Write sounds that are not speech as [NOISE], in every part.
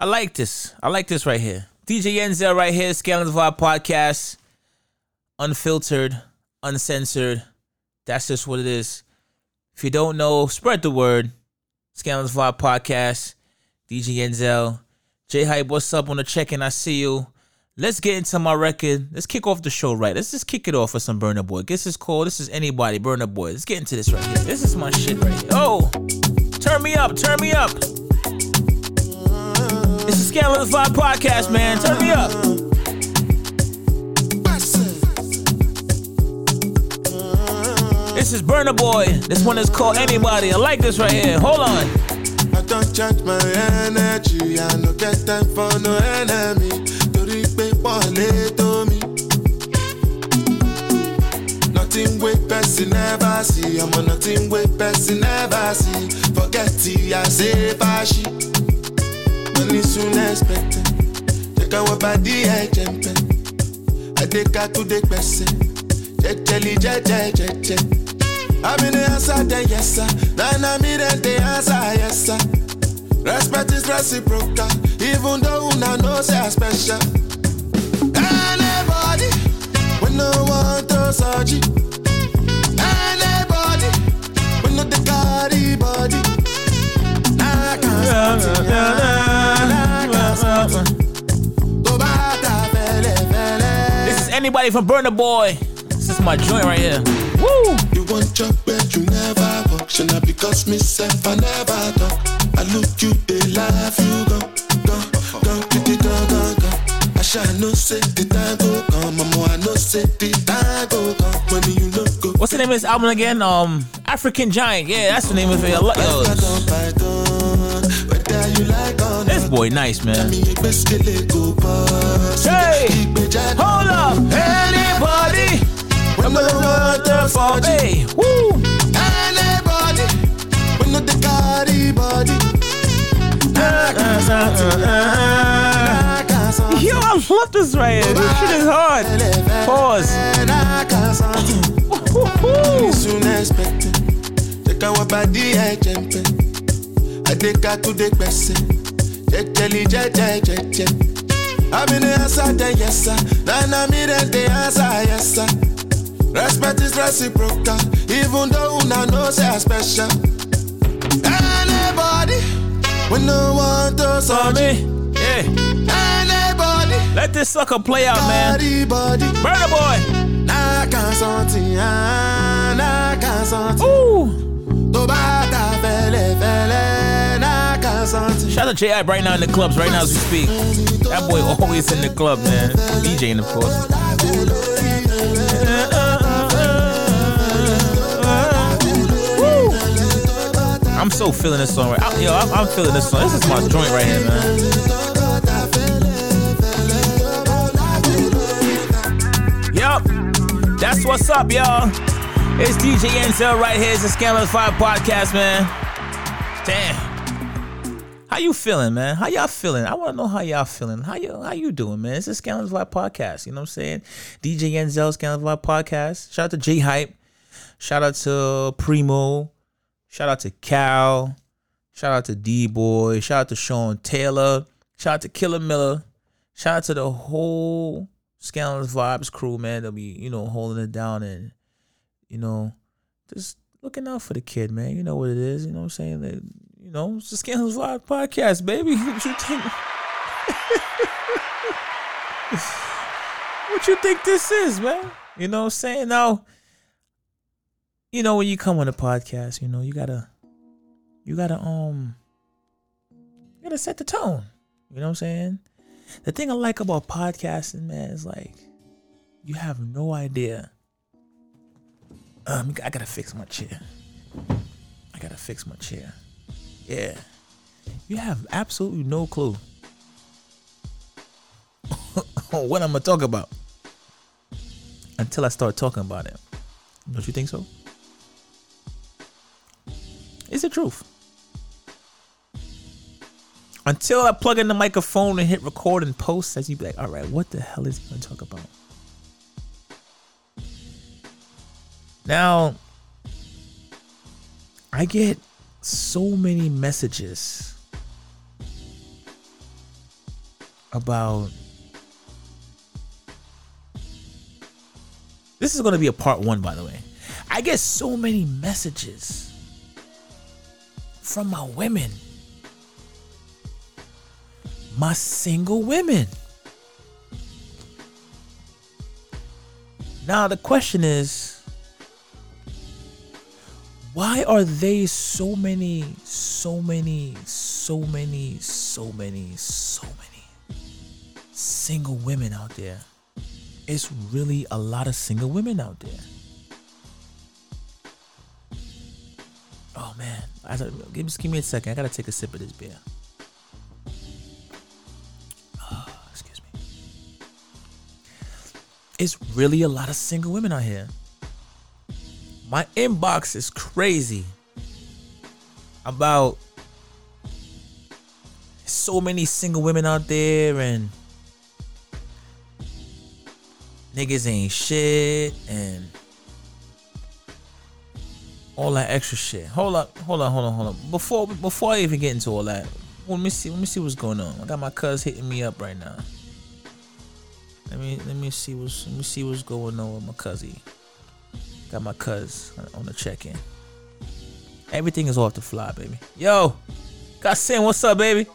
I like this. I like this right here. DJ Yenzel right here, Scaling Vibe podcast. Unfiltered, uncensored. That's just what it is. If you don't know, spread the word. Scaling Vibe podcast. DJ Yenzel. J Hype, what's up on the check in? I see you. Let's get into my record. Let's kick off the show right. Let's just kick it off with some Burna Boy. This is cool. This is anybody, Burna Boy. Let's get into this right here. This is my shit right here. Oh, turn me up, turn me up. It's a Scandalous Vibe podcast, man. Turn me up. This is Burna Boy. This one is called Anybody. I like this right here. Hold on. I don't charge my energy. I no get time for no enemy. Torí pé wọlé tó mi. Nothing wey person never see. I'm a nothing wey person never see. Forget it, I say fashi. Money soon expected. Check what body eh, I jump Adeka to the person. Jejeli jeje jeje. I'm in the answer, then yes sir. Then I'm in the answer, yes sir. Respect is reciprocal, even though una know say I special. Anybody, we no want to surgery. Anybody, we no the body. This is anybody from Burna Boy. This is my joint right here. Woo! You want job where you never work, should not because me self I never talk. I look you, they laugh you go, go, go, go, go, go, go. I shall no say the time go come, mama. I say the time go come. Money you no go. What's the name of this album again? Um, African Giant. Yeah, that's the name of it. I Life This boy nice, man. Me a basically go bust. Hey! Keep it jad- Hold up! Anybody? Want to Oh, surgery. hey, woo! Anybody, we no the carry body. Nah, can't stop it, nah, can't stop it. Yo, I love this right here. This shit is hard. Pause. Woo-hoo. I take her to the person. Jejeli jeje jeje. I'm in the answer, then yes sir. Then I'm in the answer, yes sir. Respect is reciprocal, even though una know say I special. Anybody, we no want to me, yeah. Anybody, Let this sucker play out, man. body body. Burna Boy. Na kan santi, ah, na kan santi. Ooh. Tó bá ta fẹ́lẹ́ Shout out to J.I. right now in the clubs, right now as we speak. That boy always in the club, man. DJing, of course. Woo. I'm so feeling this song right. I, yo, I'm, I'm feeling this song. This is my joint right here, man. That's what's up, y'all. It's DJ Enzel right here. It's the Scandalous Vibe podcast, man. Damn. How you feeling, man? How y'all feeling? I want to know how y'all feeling. How you how you doing, man? It's a Scandalous Vibe podcast. You know what I'm saying? DJ Enzel, Scandalous Vibe podcast. Shout out to J Hype. Shout out to Primo. Shout out to Cal. Shout out to D Boy. Shout out to Sean Taylor. Shout out to Killer Miller. Shout out to the whole Scandalous Vibes crew, man. They'll be, you know, holding it down and, you know, just looking out for the kid, man. You know what it is. You know what I'm saying? That, you know, it's the Scandalous Vibes podcast, baby. [LAUGHS] What you think? [LAUGHS] what you think this is, man? You know what I'm saying? Now, you know, when you come on a podcast, you know, you gotta you gotta um you gotta set the tone. You know what I'm saying? The thing I like about podcasting, man, is like you have no idea. Um, I gotta fix my chair. I gotta fix my chair. Yeah. You have absolutely no clue [LAUGHS] what I'm gonna talk about until I start talking about it. Don't you think so? It's the truth. Until I plug in the microphone and hit record and post, as you be like, all right, what the hell is he gonna talk about? Now, I get so many messages about. This is going to be a part one, by the way. I get so many messages from my women, my single women. Now, the question is are they so many, so many, so many, so many, so many single women out there? It's really a lot of single women out there. Oh man, I, me, give me a second. I gotta take a sip of this beer. Oh, excuse me. It's really a lot of single women out here. My inbox is crazy about so many single women out there and niggas ain't shit and all that extra shit. Hold up, hold on, hold on, hold on. Before before I even get into all that, let me see. Let me see what's going on. I got my cuz hitting me up right now. Let me let me see what's let me see what's going on with my cuzzy. Got my cuz on the check in. Everything is off the fly, baby. Yo, Kasim, what's up, baby?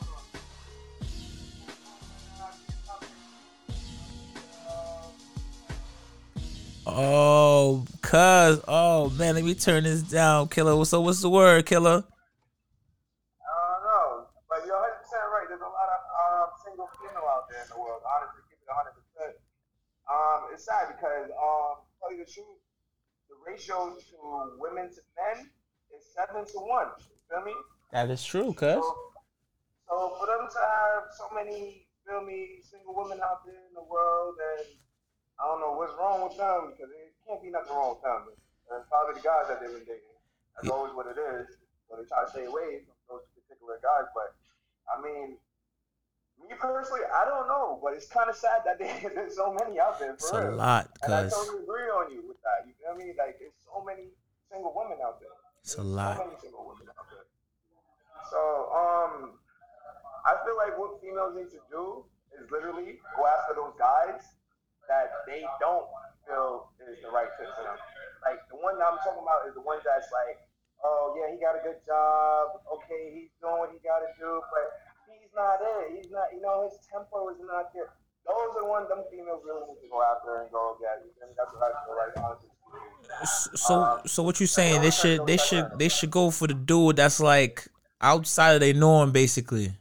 Oh, cuz. Oh, man, let me turn this down, killer. So, what's the word, killer? I don't know. But you're 100% right. There's a lot of um, single female out there in the world. Honestly, keep it 100%. Um, it's sad because, um, tell you the truth, the ratio to women to men is 7 to 1. You feel me? That is true, cuz. So, so for them to have so many, feel me, single women out there in the world and I don't know what's wrong with them because it can't be nothing wrong with them. And probably the guys that they've been dating. That's Yeah. always what it is. So they try to stay away from those particular guys. But I mean, me personally, I don't know. But it's kind of sad that they, [LAUGHS] there's so many out there It's for a real. lot, And I totally agree on you with that. You feel me? Like there's so many single women out there. It's a lot. So um, I feel like what females need to do is literally go after those guys that they don't feel is the right fit for them. Like the one that I'm talking about is the one that's like, oh yeah, he got a good job. Okay, he's doing what he got to do, but he's not it. He's not. You know, his tempo is not there. Those are the ones them females really need to go after and go get. Me? That's what I feel like. Honestly. So, so what you saying? They should, they should, they should go for the dude that's like outside of their norm, basically.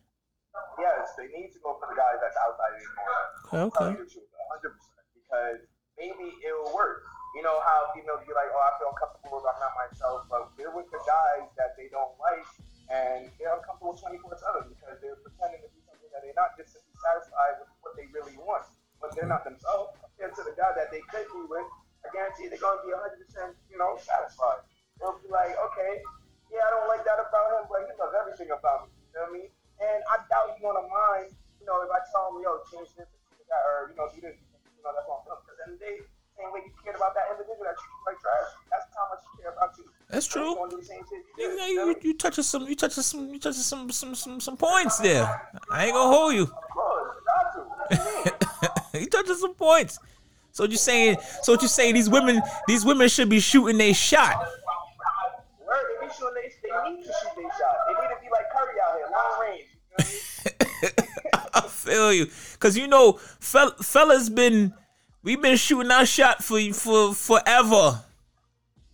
Yes, they need to go for the guys that's outside of the norm. Okay, okay. Tell you the truth, 100%. Because maybe it will work. You know how females be like, oh, I feel uncomfortable if I'm not myself, but they're with the guys that they don't like, and they're uncomfortable 24 7 because they're pretending to be something that they're not just to be satisfied with what they really want. But they're not themselves. Compared to the guy that they could be with, I guarantee they're going to be 100%, you know, satisfied. They'll be like, okay, yeah, I don't like that about him, but he loves everything about me. You know what I mean? And I doubt he's gonna mind, you know, if I tell him, yo, change this, change that, or you know, do this. You know, that's what I'm feeling. Because then they, same way you cared about that individual that treated you like trash, that's how much you care about you. That's true. gonna do the same shit you know, you you, touching some, you touching some, you touching some, some, some, some points there. I ain't gonna hold you. Of course, got to. You mean? [LAUGHS] you touching some points. So what you saying? So what you saying? These women, these women should be shooting their shot. Word, they be shooting they, they need to shoot their shot. They need to be like Curry out here, long range. You me? [LAUGHS] I feel you, cause you know, fell, fellas been, we've been shooting our shot for for forever.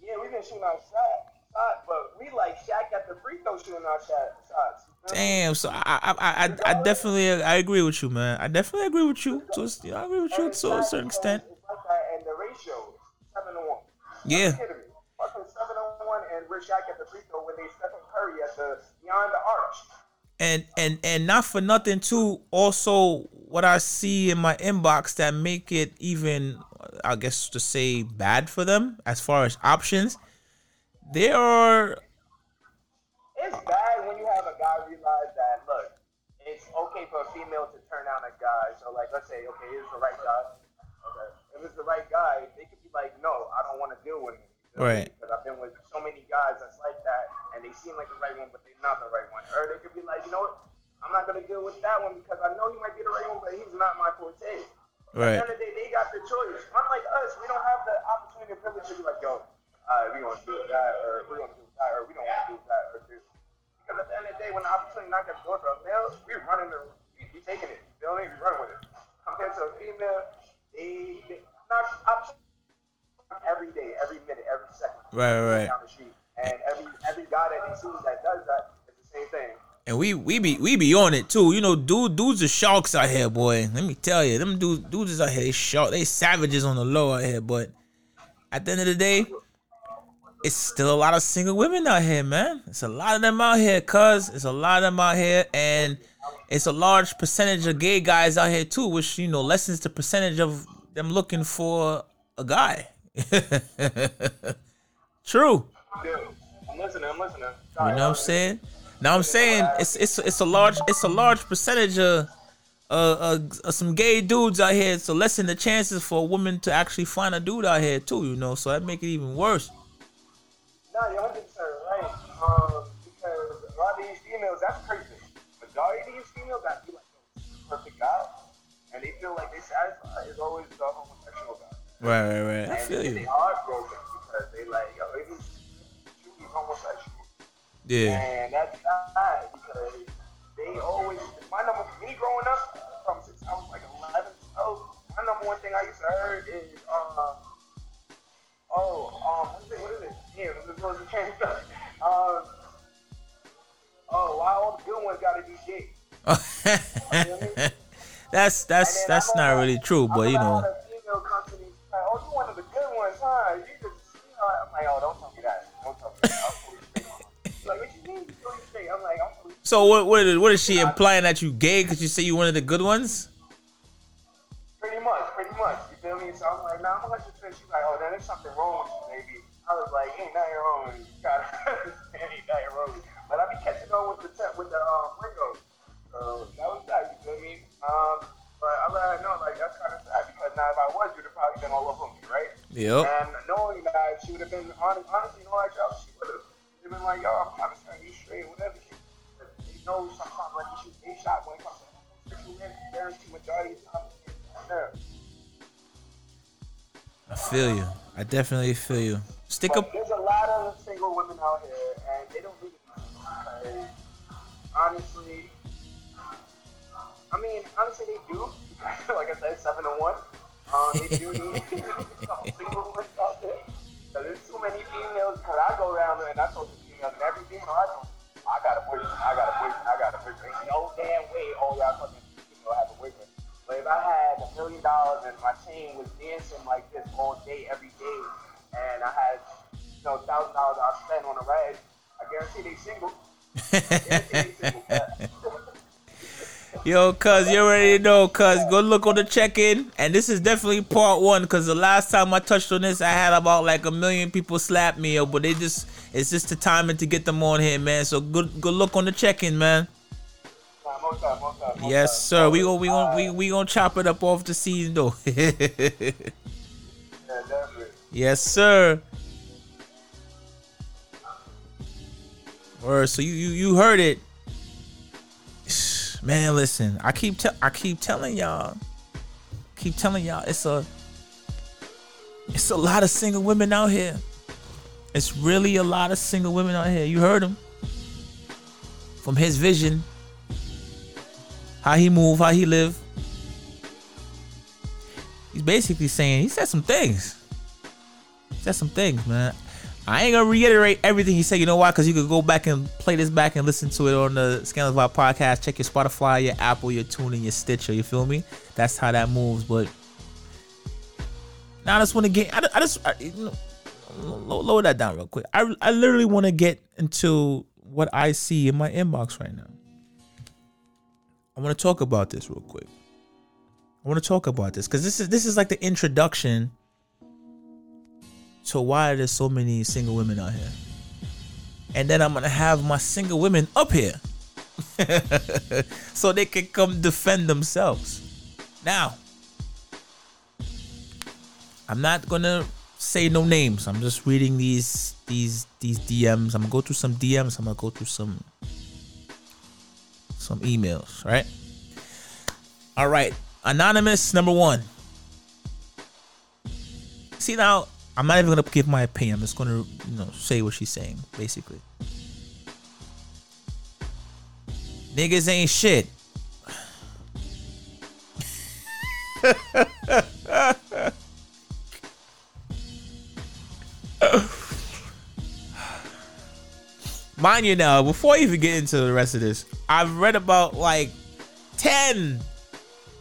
Yeah, we've been shooting our shot, shot, but we like Shaq at the free throw shooting our shot, shots. You? Damn. So I, I, I, I, definitely, I agree with you, man. I definitely agree with you. To, a- I agree with you to a certain extent. It's like that, and the ratio seven to one. Yeah. Are you kidding me? Fucking seven to one, and Rich at the free throw when they Stephen Curry at the beyond the arch. and and and not for nothing too also what i see in my inbox that make it even i guess to say bad for them as far as options there are It's bad when you have a guy realize that look, it's okay for a female to turn down a guy. So like, let's say, okay, here's the right guy. Okay, if it's the right guy, they could be like, no, I don't want to deal with him. You me? Right. Because I've been with so many guys that's like that, and they seem like the right one, but they're not the right one. Or they could be like, you know what? I'm not gonna deal with that one because I know he might be the right one, but he's not my forte. Right. At the end of the day, they got the choice. Unlike us, we don't have the opportunity or privilege to be like, yo, uh, we gonna do that, or we gonna do that, or we don't want to do that, at the end of the day, when the opportunity knocks at the door for a male, we running the, we, we taking it. You know what I mean? We running with it. Compared to a female, they, they not opportunity every day, every minute, every second. Right, right. Down the street, and every every guy that they see that does that is the same thing. And we we be we be on it too. You know, dude, dudes are sharks out here, boy. Let me tell you, them dudes dudes is out here. They shark, they savages on the low out here. But at the end of the day, it's still a lot of single women out here, man. It's a lot of them out here, cuz it's a lot of them out here, and it's a large percentage of gay guys out here too, which you know lessens the percentage of them looking for a guy. [LAUGHS] True. I'm listening. I'm listening. You know what I'm saying? Now I'm saying it's it's it's a large it's a large percentage of uh, uh, uh some gay dudes out here, so lessen the chances for a woman to actually find a dude out here too. You know, so that make it even worse. No, you're 100 percent right. Um, because a lot of these females, that's crazy. Majority of these females that be like the perfect guy, and they feel like they is always the homosexual guy. Right, right, right. I feel they you. heartbroken because they like, yo, if he's truly homosexual. Yeah, And that's because they always, my number, me growing up from since I was like 11, 12, my number one thing I used to heard is, um, oh, um, what is it, what is it? Damn, this was a change. Um, oh, why all the good ones gotta be gay? [LAUGHS] that's that's that's not like- really true, I'm but you know, all female companies, like, oh, you one of the good ones, huh? You just, you know, I'm like, oh, don't tell me that. Don't tell me that. I'm fully straight. She's like, what you mean? You fully straight? I'm like, I'm fully so what what is, what is she implying that you gay because you say you one of the good ones? Pretty much, pretty much. You feel me? So I'm like, nah, I'm 100 percent. She's like, oh, then there's something wrong with you, maybe. I was like, ain't nothing wrong with you. You gotta [LAUGHS] understand, ain't nothing wrong with you. But I be catching on with the temp, with the um, window. So that was that. You feel me? Um, but I let her know, like, that's kind of sad because now if I was, you'd have probably been all over me, right? Yep. And knowing that she would have been honest, honestly, you know, like, yo, she would have. Been like, yo, I'm trying to you straight, whatever. She, you know, sometimes like you shoot a shot when it comes to homosexual men, guarantee majority of time. there. I feel you. I definitely feel you. Stick But up. there's a lot of single women out here, and they don't really because honestly, I mean, honestly, they do. [LAUGHS] like I said, seven to one. Um, they do need [LAUGHS] single women out there. So there's too many females. Cause I go around and I talk to females, and every female I talk, I got a boyfriend, I got a boyfriend, I got a boyfriend. No damn way all y'all fucking female have a boyfriend. But if I had a million dollars and my chain was dancing like this all day, every day, and I had, you know, thousand dollars I spent on a rag, I guarantee they single. Guarantee they single. Yo, cuz you already know, cuz go look on the check-in, and this is definitely part one. Cuz the last time I touched on this, I had about like a million people slap me, yo, but they just it's just the timing to get them on here, man. So good, good look on the check-in, man. Most time, most time, most Yes, time. sir. We gon' we gon' we we gonna chop it up off the scene though. [LAUGHS] Yes, sir. Or so you you you heard it, [SIGHS] man. Listen, I keep te- I keep telling y'all, keep telling y'all, it's a it's a lot of single women out here. It's really a lot of single women out here. You heard him from his vision, how he move, how he live. He's basically saying he said some things. Some things, man. I ain't gonna reiterate everything he said. You know why? Because you could go back and play this back and listen to it on the Scandalous Vibe podcast. Check your Spotify, your Apple, your TuneIn, your Stitcher. You feel me? That's how that moves. But now I just want to get. I, I just I, you know, low- lower that down real quick. I I literally want to get into what I see in my inbox right now. I want to talk about this real quick. I want to talk about this because this is this is like the introduction to why there's so many single women out here. And then I'm gonna have my single women up here. [LAUGHS] so they can come defend themselves. Now, I'm not gonna say no names. I'm just reading these these these DMs. I'm gonna go through some DMs. I'm gonna go through some some emails, right? All right, anonymous number one. See now, I'm not even gonna give my opinion. I'm just gonna, you know, say what she's saying, basically. Niggas ain't shit. Mind you now, before I even get into the rest of this, I've read about like 10,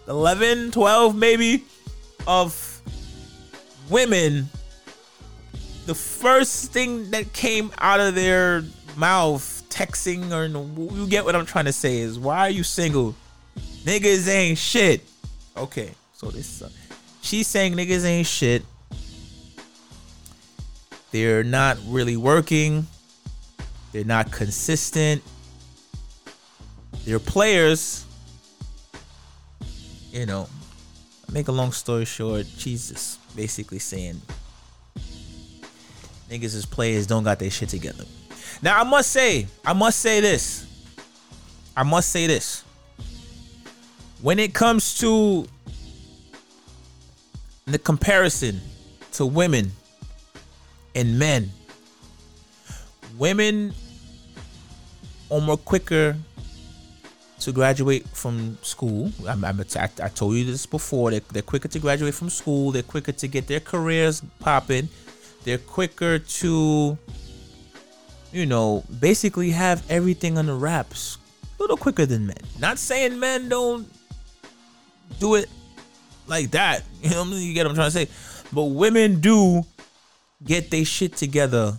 11, 12 maybe of women. The first thing that came out of their mouth, texting, or you get what I'm trying to say, is why are you single? Niggas ain't shit. Okay, so this uh, she's saying niggas ain't shit. They're not really working they're not consistent. They're players. You know, make a long story short, Jesus basically saying niggas as players don't got their shit together. Now I must say, I must say this. I must say this. When it comes to the comparison to women and men, women are more quicker to graduate from school. I'm, I'm, I, I told you this before. They're, they're quicker to graduate from school. They're quicker to get their careers popping. They're quicker to, you know, basically have everything on the wraps a little quicker than men. Not saying men don't do it like that. [LAUGHS] You know, you get what I'm trying to say. But women do get their shit together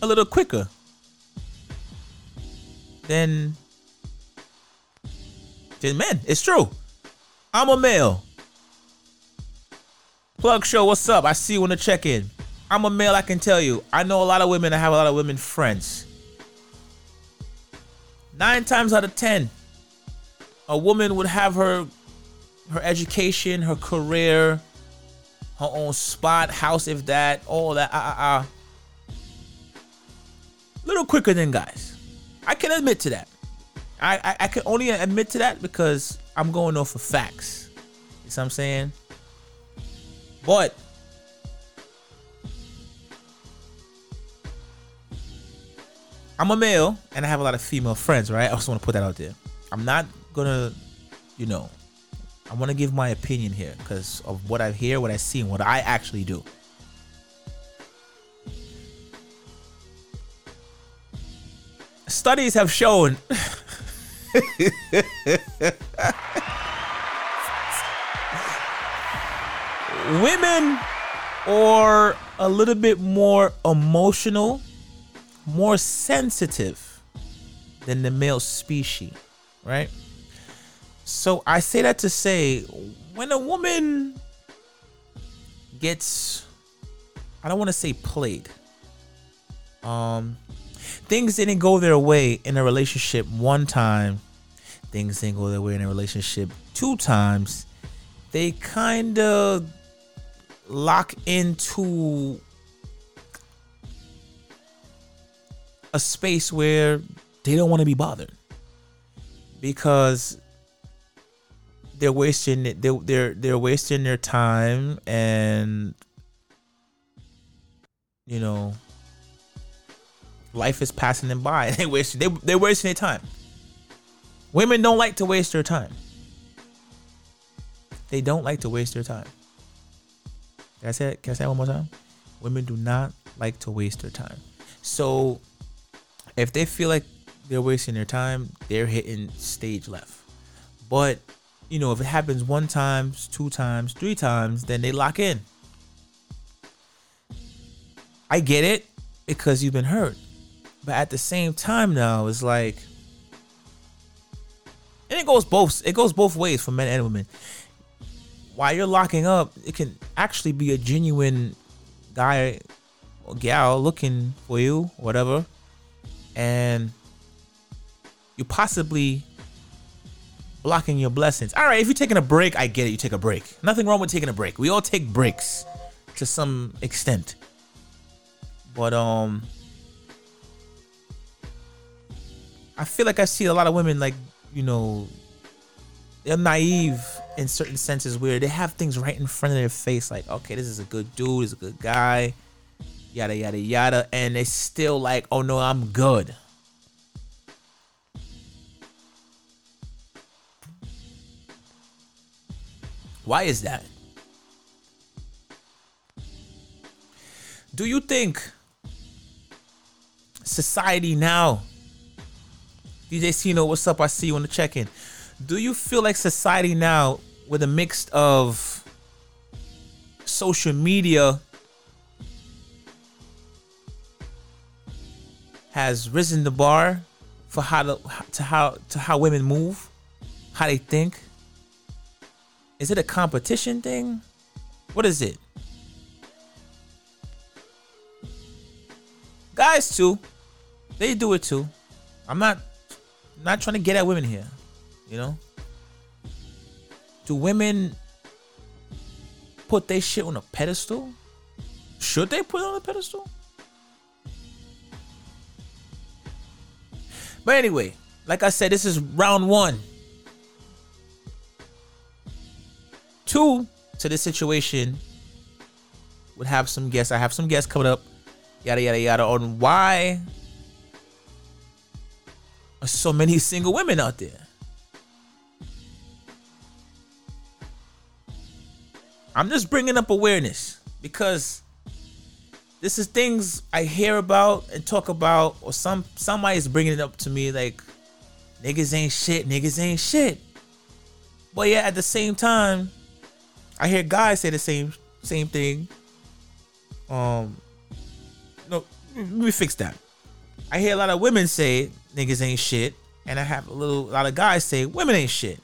a little quicker than than men. It's true. I'm a male. Plug show, what's up? I see you want the check in. I'm a male, I can tell you. I know a lot of women, I have a lot of women friends. Nine times out of ten, a woman would have her her education, her career, her own spot, house, if that, all that. Uh, uh, uh little quicker than guys. I can admit to that. I, I, I can only admit to that because I'm going off of facts. You see what I'm saying? But I'm a male and I have a lot of female friends, right? I also want to put that out there. I'm not gonna, you know, I want to give my opinion here because of what I hear, what I see, and what I actually do. studies have shown [LAUGHS] women are a little bit more emotional, more sensitive than the male species, right? So I say that to say when a woman gets I don't want to say played. Um things didn't go their way in a relationship one time, things didn't go their way in a relationship two times, they kind of lock into a space where they don't want to be bothered because they're wasting they're, they're they're wasting their time and you know life is passing them by. [LAUGHS] They waste they they're wasting their time. Women don't like to waste their time. They don't like to waste their time. Can I say? Can I say one more time? Women do not like to waste their time. So if they feel like they're wasting their time, they're hitting stage left. But you know, if it happens one time, two times, three times, then they lock in. I get it because you've been hurt. But at the same time now, it's like and it goes both it goes both ways for men and women. While you're locking up, it can actually be a genuine guy or gal looking for you, whatever. And you possibly blocking your blessings. All right, if you're taking a break, I get it. You take a break. Nothing wrong with taking a break. We all take breaks to some extent. But um I feel like I see a lot of women like you know they're naive in certain senses where they have things right in front of their face like okay this is a good dude is a good guy yada yada yada and they still like oh no i'm good. Why is that? Do you think society now dj Cino, what's up? I see you on the check-in. Do you feel like society now with a mix of social media has risen the bar for how to, to how to how women move, how they think? Is it a competition thing? What is it? Guys too. They do it too. I'm not not trying to get at women here. You know? Do women put their shit on a pedestal? Should they put it on a pedestal? But anyway, like I said, this is round one. Two to this situation would have some guests. I have some guests coming up, yada yada yada, on why are so many single women out there. I'm just bringing up awareness because this is things I hear about and talk about, or some somebody's bringing it up to me like niggas ain't shit, niggas ain't shit. But yeah, at the same time, I hear guys say the same same thing. Um, no, let me fix that. I hear a lot of women say niggas ain't shit, and I have a little a lot of guys say women ain't shit.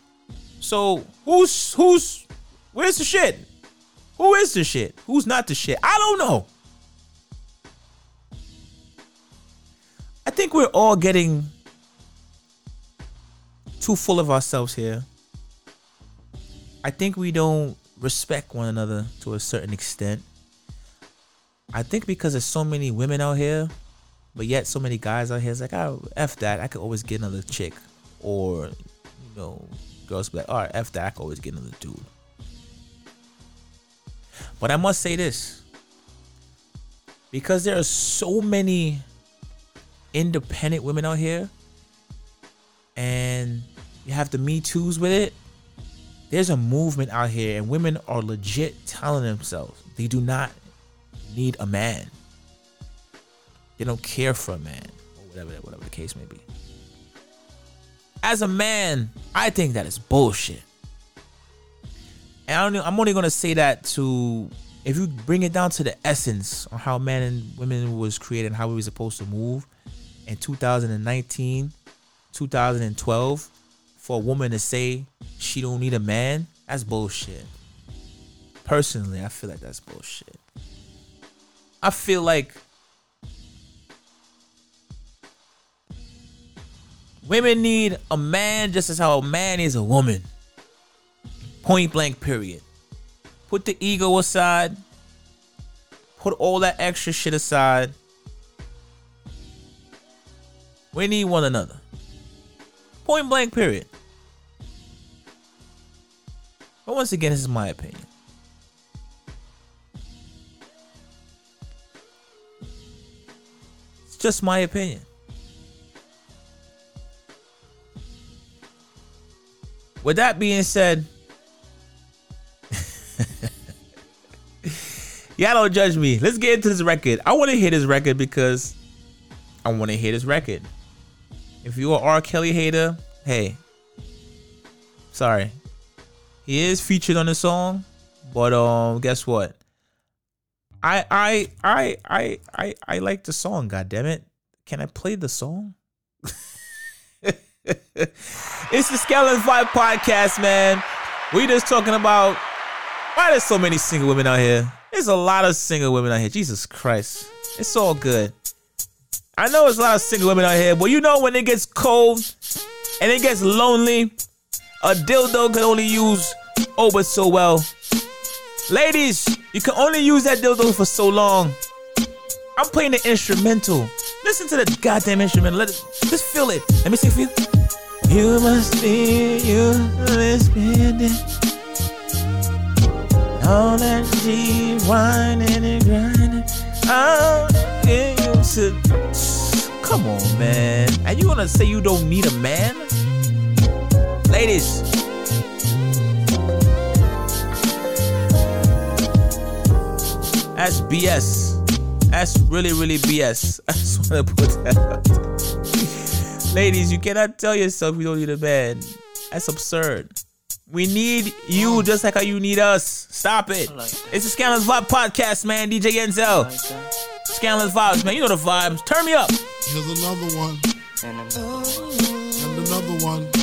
So who's who's where's the shit? Who is the shit? Who's not the shit? I don't know. I think we're all getting too full of ourselves here. I think we don't respect one another to a certain extent. I think because there's so many women out here, but yet so many guys out here, it's like, oh, F that. I could always get another chick. Or, you know, girls be like, all right, F that. I could always get another dude. But I must say this. Because there are so many independent women out here and you have the me too's with it there's a movement out here and women are legit telling themselves they do not need a man. They don't care for a man or whatever whatever the case may be. As a man i think that is bullshit and I I'm only gonna say that to if you bring it down to the essence on how men and women was created and how we were supposed to move in 2019, 2012, for a woman to say she don't need a man, that's bullshit. Personally, I feel like that's bullshit. I feel like women need a man just as how a man is a woman. Point blank, period. Put the ego aside. Put all that extra shit aside. We need one another. Point blank, period. But once again, this is my opinion. It's just my opinion. With that being said, Y'all don't judge me. Let's get into this record. I want to hear this record because I want to hear this record. If you're R. Kelly hater, hey, sorry. He is featured on the song, but um, guess what? I I I I I I like the song. God damn it! Can I play the song? [LAUGHS] it's the Skeleton Vibe podcast, man. We just talking about why there's so many single women out here. There's a lot of single women out here. Jesus Christ. It's all good. I know there's a lot of single women out here, but you know when it gets cold and it gets lonely, a dildo can only use oh but so well. Ladies, you can only use that dildo for so long. I'm playing the instrumental. Listen to the goddamn instrument. Let it just feel it. Let me see if you. You must be you all that she whining and grinding. I'm get used to. Come on, man. And you wanna say you don't need a man? Ladies. That's BS. That's really, really BS. [LAUGHS] I just want to put that out. [LAUGHS] Ladies, you cannot tell yourself you don't need a man. That's absurd. We need you just like how you need us. Stop it. Like it's the Scandalous Vibe podcast, man. DJ Enzo. Like Scandalous Vibes, man. You know the vibes. Turn me up. Here's another one. And another one. And another one.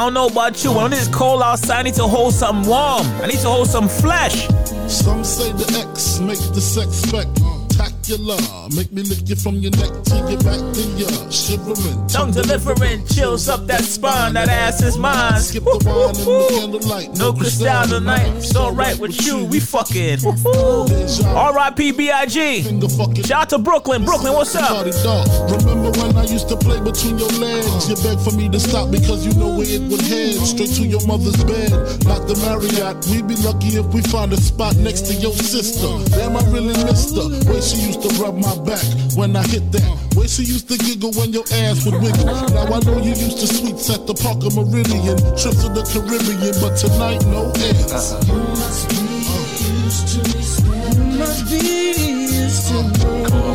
I don't know about you, when it's cold outside, I need to hold something warm. I need to hold some flesh. Some say the X makes the sex spec regular. Make me lick it from your neck to your back, then your shivering. Tongue delivering, chills up that spine. That ass is mine. Skip the wine and the candlelight. No crystal tonight. It's alright with you. We fucking. R.I.P. B.I.G. Shout out to Brooklyn. Brooklyn, what's up? Remember when I used to play between your legs? You begged for me to stop because you know where it would head. Straight to your mother's bed. Not the Marriott. We'd be lucky if we find a spot next to your sister. Damn, I really missed her. Way she used used to rub my back when I hit that. Way she used to giggle when your ass would wiggle. Now I know you used to suites at the Parker Meridien, trips to the Caribbean, but tonight no ends. Uh-uh. You must be used to me spending. You must be used to me.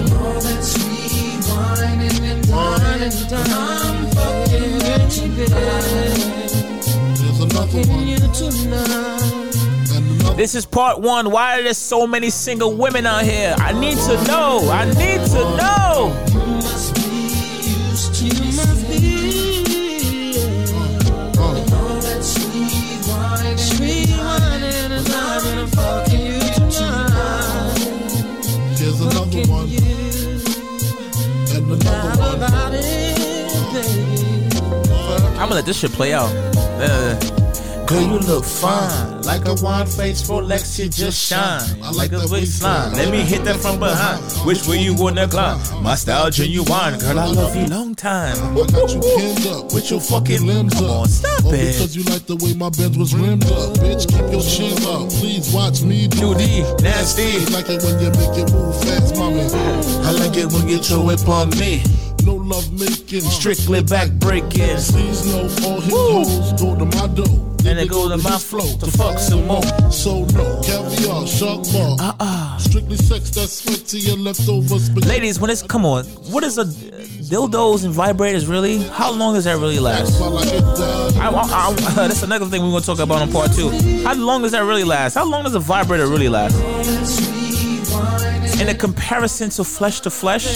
More than sweet wine and wine and dine. This is part one. Why are there so many single women out here? I need to know. I need to know. I'm gonna let this shit play out. Girl, you look fine. Like a wide face, Rolex, you just shine. I like the waistline. Let me hit that from behind. Which way you wanna climb? My style genuine. Girl, I love you long time. I got you pinned up with your fucking limbs up. On, stop oh. Because you like the way my bed was rimmed up. Bitch, keep your chin up. Please watch me do it. Nasty. Like it when you make it move fast, mommy. I like it when you throw it on me no love making. Strictly back breaking. Please no all his hoes go to my door. And they go to my flow to fuck some more. So no caviar, shark bar. Uh uh. Strictly sex that's spent to your leftovers. Ladies, when it's come on, what is a dildos and vibrators really? How long does that really last? I, I, I, [LAUGHS] that's another thing we're gonna talk about on part two. How long does that really last? How long does a vibrator really last? In a comparison to flesh to flesh,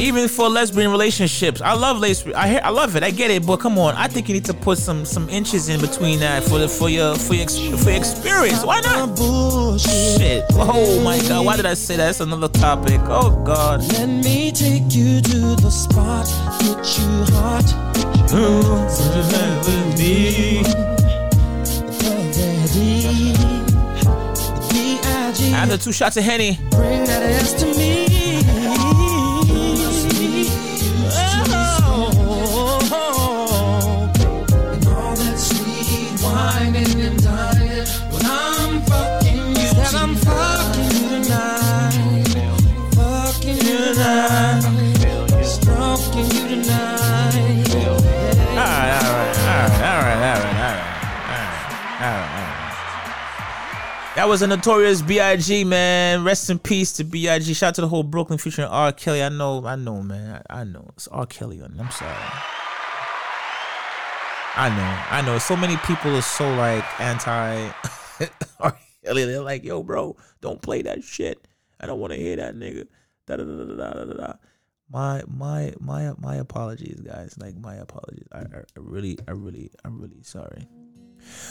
even for lesbian relationships. I love lesbian. I hear, I love it. I get it. But come on, I think you need to put some some inches in between that for the, for your for your for your experience. Why not? Shit. Oh my god. Why did I say that? That's another topic. Oh god. Let me take you to the spot that you heart. with me. After two shots of Henny. Bring that ass to me. That was a notorious B.I.G. man. Rest in peace to B.I.G. Shout out to the whole Brooklyn featuring R. Kelly. I know, I know, man. I, I know. It's R. Kelly on. it. I'm sorry. I know, I know. So many people are so like anti [LAUGHS] R. Kelly. They're like, yo, bro, don't play that shit. I don't want to hear that nigga. Da da da da da da da. My my my my apologies, guys. Like my apologies. I I really I really I'm really sorry.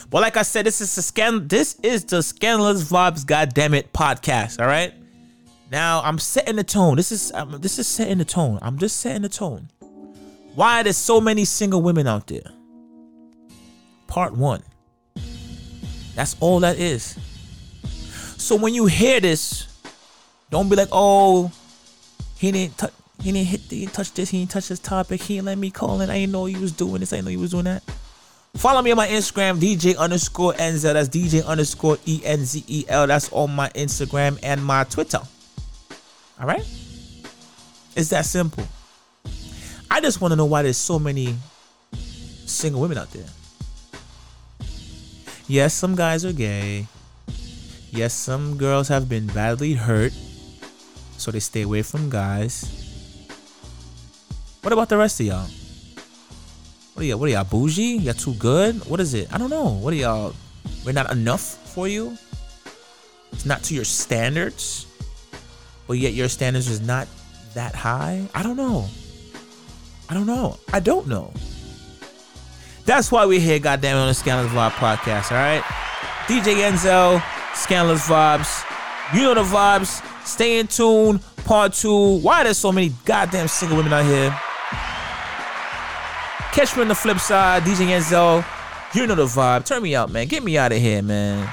But like I said, this is the scan. This is the Scandalous Vibes, goddamn it, podcast. All right. Now I'm setting the tone. This is this is setting the tone. I'm just setting the tone. Why there's so many single women out there? Part one. That's all that is. So when you hear this, don't be like, oh, he didn't touch. He didn't hit. He didn't touch this. He didn't touch this topic. He didn't let me call it. I didn't know he was doing this. I didn't know he was doing that. Follow me on my Instagram, DJ underscore Enzel. That's DJ underscore E N Z E L. That's on my Instagram and my Twitter. All right? It's that simple. I just want to know why there's so many single women out there. Yes, some guys are gay. Yes, some girls have been badly hurt, so they stay away from guys. What about the rest of y'all? Oh, what are y'all? What are y'all bougie? Y'all too good? What is it? I don't know. What are y'all? We're not enough for you. It's not to your standards, but yet your standards is not that high. I don't know. I don't know. I don't know. That's why we're here, goddamn, on the Scandalous Vibe podcast. All right, DJ Enzo, Scandalous Vibes. You know the vibes. Stay in tune. Part two. Why there's so many goddamn single women out here? Catch me on the flip side, DJ Enzo. You know the vibe. Turn me out, man. Get me out of here, man.